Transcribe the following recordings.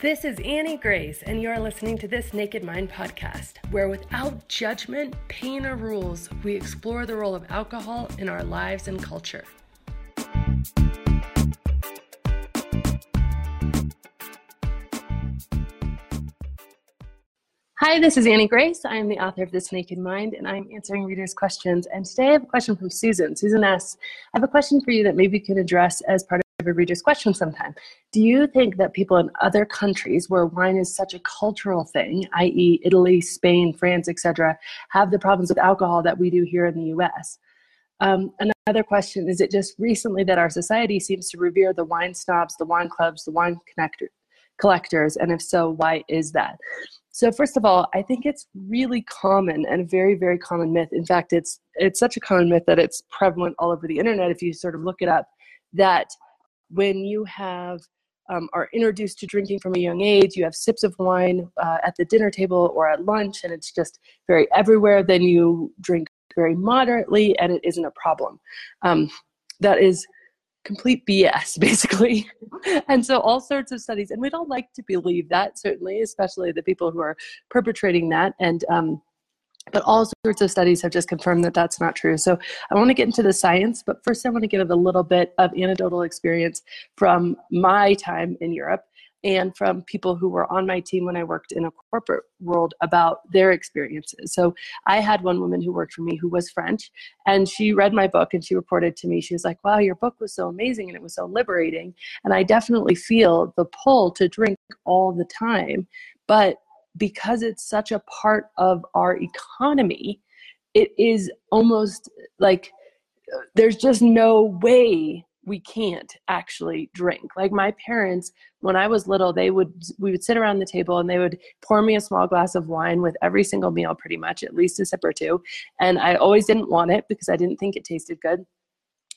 This is Annie Grace, and you are listening to this Naked Mind podcast, where without judgment, pain, or rules, we explore the role of alcohol in our lives and culture. Hi, this is Annie Grace. I am the author of This Naked Mind, and I'm answering readers' questions. And today I have a question from Susan. Susan asks, I have a question for you that maybe you can address as part of a reader's question sometime. Do you think that people in other countries where wine is such a cultural thing, i.e., Italy, Spain, France, etc., have the problems with alcohol that we do here in the US? Um, another question is it just recently that our society seems to revere the wine snobs, the wine clubs, the wine connector, collectors, and if so, why is that? So first of all, I think it's really common and a very, very common myth. In fact, it's it's such a common myth that it's prevalent all over the internet if you sort of look it up that when you have um, are introduced to drinking from a young age, you have sips of wine uh, at the dinner table or at lunch, and it's just very everywhere, then you drink very moderately and it isn't a problem. Um, that is complete BS, basically. and so, all sorts of studies, and we don't like to believe that, certainly, especially the people who are perpetrating that. And um, but all sorts of studies have just confirmed that that's not true. So I want to get into the science, but first I want to give a little bit of anecdotal experience from my time in Europe and from people who were on my team when I worked in a corporate world about their experiences. So I had one woman who worked for me who was French, and she read my book and she reported to me, she was like, Wow, your book was so amazing and it was so liberating. And I definitely feel the pull to drink all the time. But because it's such a part of our economy, it is almost like there's just no way we can't actually drink. Like my parents, when I was little, they would we would sit around the table and they would pour me a small glass of wine with every single meal, pretty much, at least a sip or two. And I always didn't want it because I didn't think it tasted good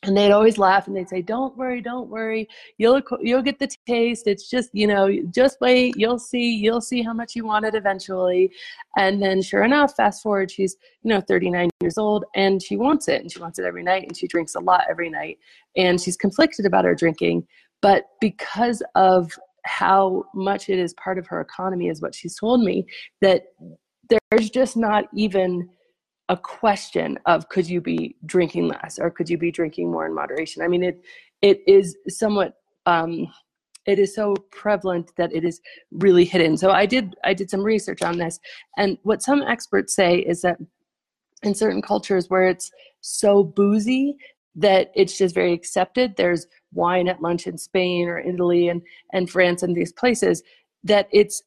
and they'd always laugh and they'd say don't worry don't worry. You'll you'll get the taste. It's just you know just wait. You'll see you'll see how much you want it eventually. And then sure enough fast forward she's you know 39 years old and she wants it and she wants it every night and she drinks a lot every night and she's conflicted about her drinking. But because of how much it is part of her economy is what she's told me that there's just not even a question of could you be drinking less or could you be drinking more in moderation? I mean it it is somewhat um, it is so prevalent that it is really hidden. So i did i did some research on this and what some experts say is that in certain cultures where it's so boozy that it's just very accepted there's wine at lunch in spain or italy and and france and these places that it's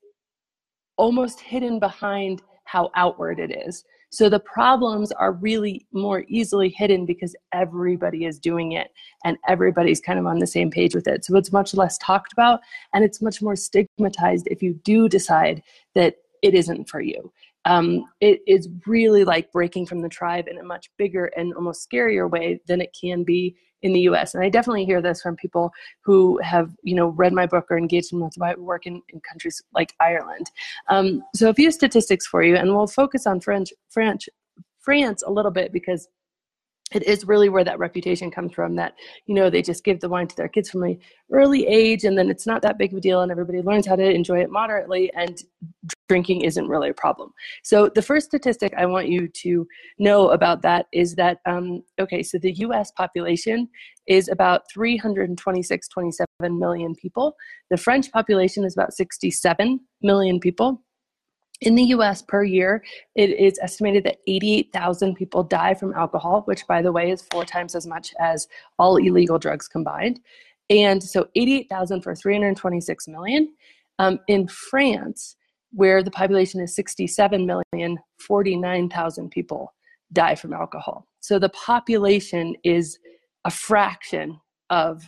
almost hidden behind how outward it is so the problems are really more easily hidden because everybody is doing it and everybody's kind of on the same page with it. So it's much less talked about and it's much more stigmatized if you do decide that it isn't for you. Um, it is really like breaking from the tribe in a much bigger and almost scarier way than it can be in the US. And I definitely hear this from people who have, you know, read my book or engaged in my work in, in countries like Ireland. Um, so a few statistics for you, and we'll focus on French, French, France a little bit because it is really where that reputation comes from that you know they just give the wine to their kids from an early age and then it's not that big of a deal and everybody learns how to enjoy it moderately and drinking isn't really a problem so the first statistic i want you to know about that is that um, okay so the us population is about 326 27 million people the french population is about 67 million people in the US per year, it is estimated that 88,000 people die from alcohol, which, by the way, is four times as much as all illegal drugs combined. And so 88,000 for 326 million. Um, in France, where the population is 67 million, 49,000 people die from alcohol. So the population is a fraction of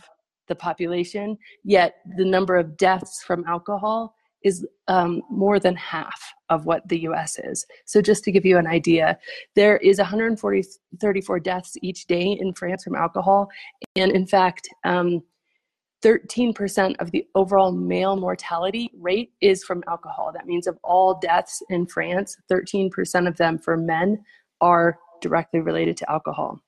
the population, yet the number of deaths from alcohol is um, more than half of what the US is. So, just to give you an idea, there is 134 deaths each day in France from alcohol. And in fact, um, 13% of the overall male mortality rate is from alcohol. That means of all deaths in France, 13% of them for men are directly related to alcohol.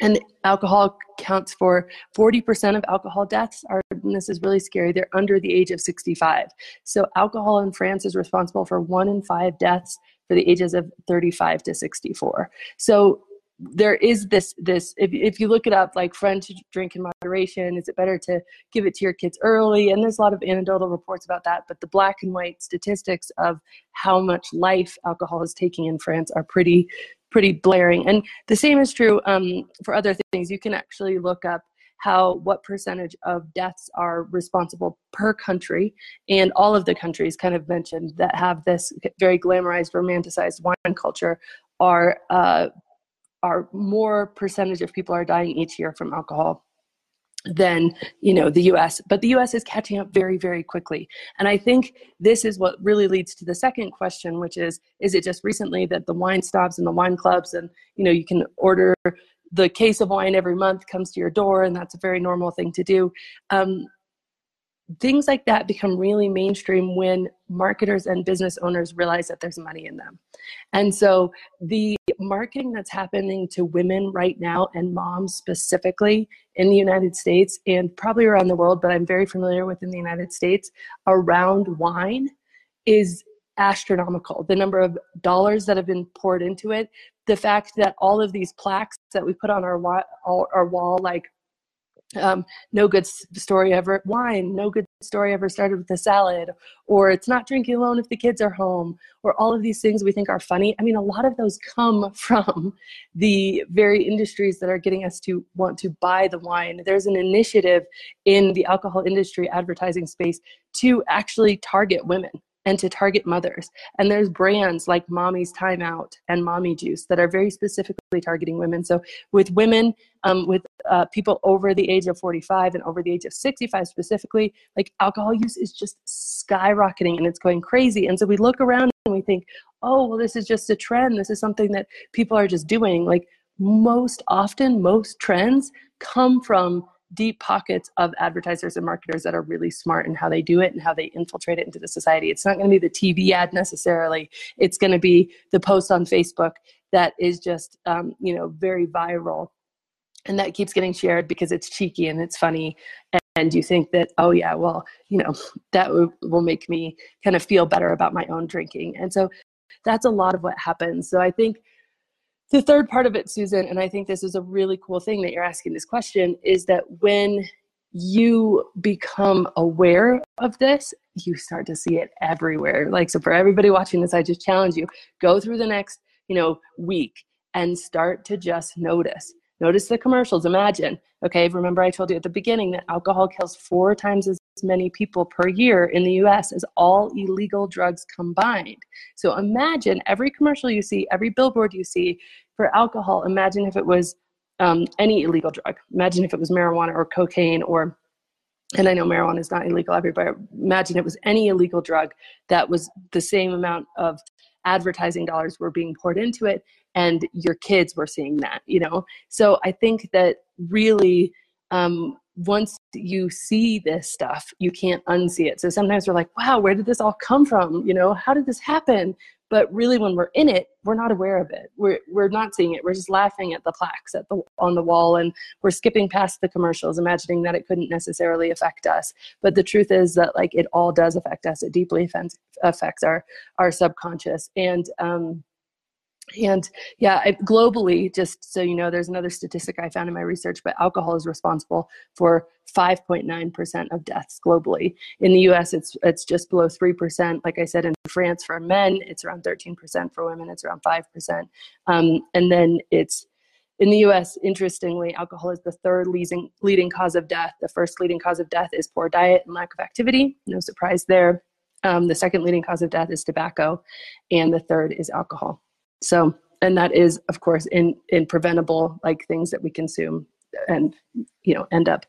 and alcohol counts for 40% of alcohol deaths are this is really scary they're under the age of 65 so alcohol in france is responsible for one in five deaths for the ages of 35 to 64 so there is this this if, if you look it up like friend to drink in moderation is it better to give it to your kids early and there's a lot of anecdotal reports about that but the black and white statistics of how much life alcohol is taking in france are pretty pretty blaring. And the same is true um, for other things. You can actually look up how what percentage of deaths are responsible per country and all of the countries kind of mentioned that have this very glamorized romanticized wine culture are uh, are more percentage of people are dying each year from alcohol than you know the US but the US is catching up very very quickly. And I think this is what really leads to the second question which is is it just recently that the wine stops and the wine clubs and you know you can order the case of wine every month comes to your door and that's a very normal thing to do. Um, things like that become really mainstream when marketers and business owners realize that there's money in them. And so the marketing that's happening to women right now and moms specifically in the United States and probably around the world, but I'm very familiar with in the United States around wine is astronomical. The number of dollars that have been poured into it, the fact that all of these plaques that we put on our wall, our wall like um, no good story ever wine no good story ever started with a salad or it's not drinking alone if the kids are home or all of these things we think are funny. I mean a lot of those come from the very industries that are getting us to want to buy the wine. There's an initiative in the alcohol industry advertising space to actually target women and to target mothers. And there's brands like Mommy's Timeout and Mommy Juice that are very specifically targeting women. So with women, um, with uh, people over the age of 45 and over the age of 65 specifically, like alcohol use is just skyrocketing and it's going crazy. And so we look around and we think, oh, well, this is just a trend. This is something that people are just doing. Like most often, most trends come from deep pockets of advertisers and marketers that are really smart in how they do it and how they infiltrate it into the society. It's not going to be the TV ad necessarily. It's going to be the post on Facebook that is just, um, you know, very viral and that keeps getting shared because it's cheeky and it's funny and you think that oh yeah well you know that w- will make me kind of feel better about my own drinking and so that's a lot of what happens so i think the third part of it, Susan, and I think this is a really cool thing that you're asking this question, is that when you become aware of this, you start to see it everywhere. Like, so for everybody watching this, I just challenge you go through the next, you know, week and start to just notice. Notice the commercials. Imagine, okay, remember I told you at the beginning that alcohol kills four times as many people per year in the US as all illegal drugs combined. So imagine every commercial you see, every billboard you see for alcohol, imagine if it was um, any illegal drug. Imagine if it was marijuana or cocaine or and I know marijuana is not illegal everywhere. Imagine it was any illegal drug that was the same amount of advertising dollars were being poured into it and your kids were seeing that you know so i think that really um, once you see this stuff you can't unsee it. So sometimes we're like wow where did this all come from? You know how did this happen? But really when we're in it we're not aware of it. We're, we're not seeing it. We're just laughing at the plaques at the, on the wall and we're skipping past the commercials imagining that it couldn't necessarily affect us. But the truth is that like it all does affect us. It deeply affects, affects our our subconscious. And um, and yeah, I, globally, just so you know, there's another statistic I found in my research, but alcohol is responsible for 5.9% of deaths globally. In the US, it's, it's just below 3%. Like I said, in France, for men, it's around 13%. For women, it's around 5%. Um, and then it's in the US, interestingly, alcohol is the third leading, leading cause of death. The first leading cause of death is poor diet and lack of activity. No surprise there. Um, the second leading cause of death is tobacco, and the third is alcohol. So, and that is, of course, in in preventable like things that we consume and you know end up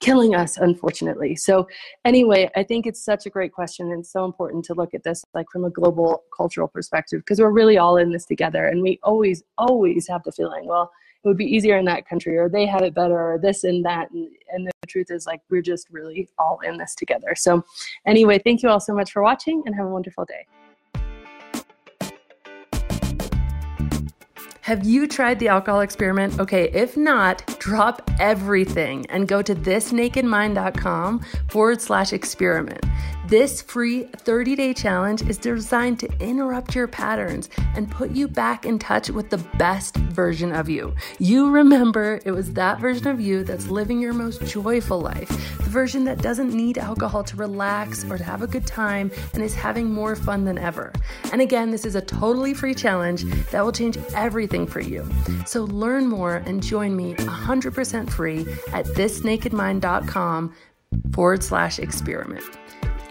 killing us unfortunately. So anyway i think it's such a great question and so important to look at this like from a global cultural perspective because we're really all in this together and we always always have the feeling well it would be easier in that country or they have it better or this and that and, and the truth is like we're just really all in this together. So anyway thank you all so much for watching and have a wonderful day Have you tried the alcohol experiment? Okay, if not, drop everything and go to thisnakedmind.com forward slash experiment. This free 30 day challenge is designed to interrupt your patterns and put you back in touch with the best version of you. You remember it was that version of you that's living your most joyful life, the version that doesn't need alcohol to relax or to have a good time and is having more fun than ever. And again, this is a totally free challenge that will change everything for you. So learn more and join me 100% free at thisnakedmind.com forward slash experiment.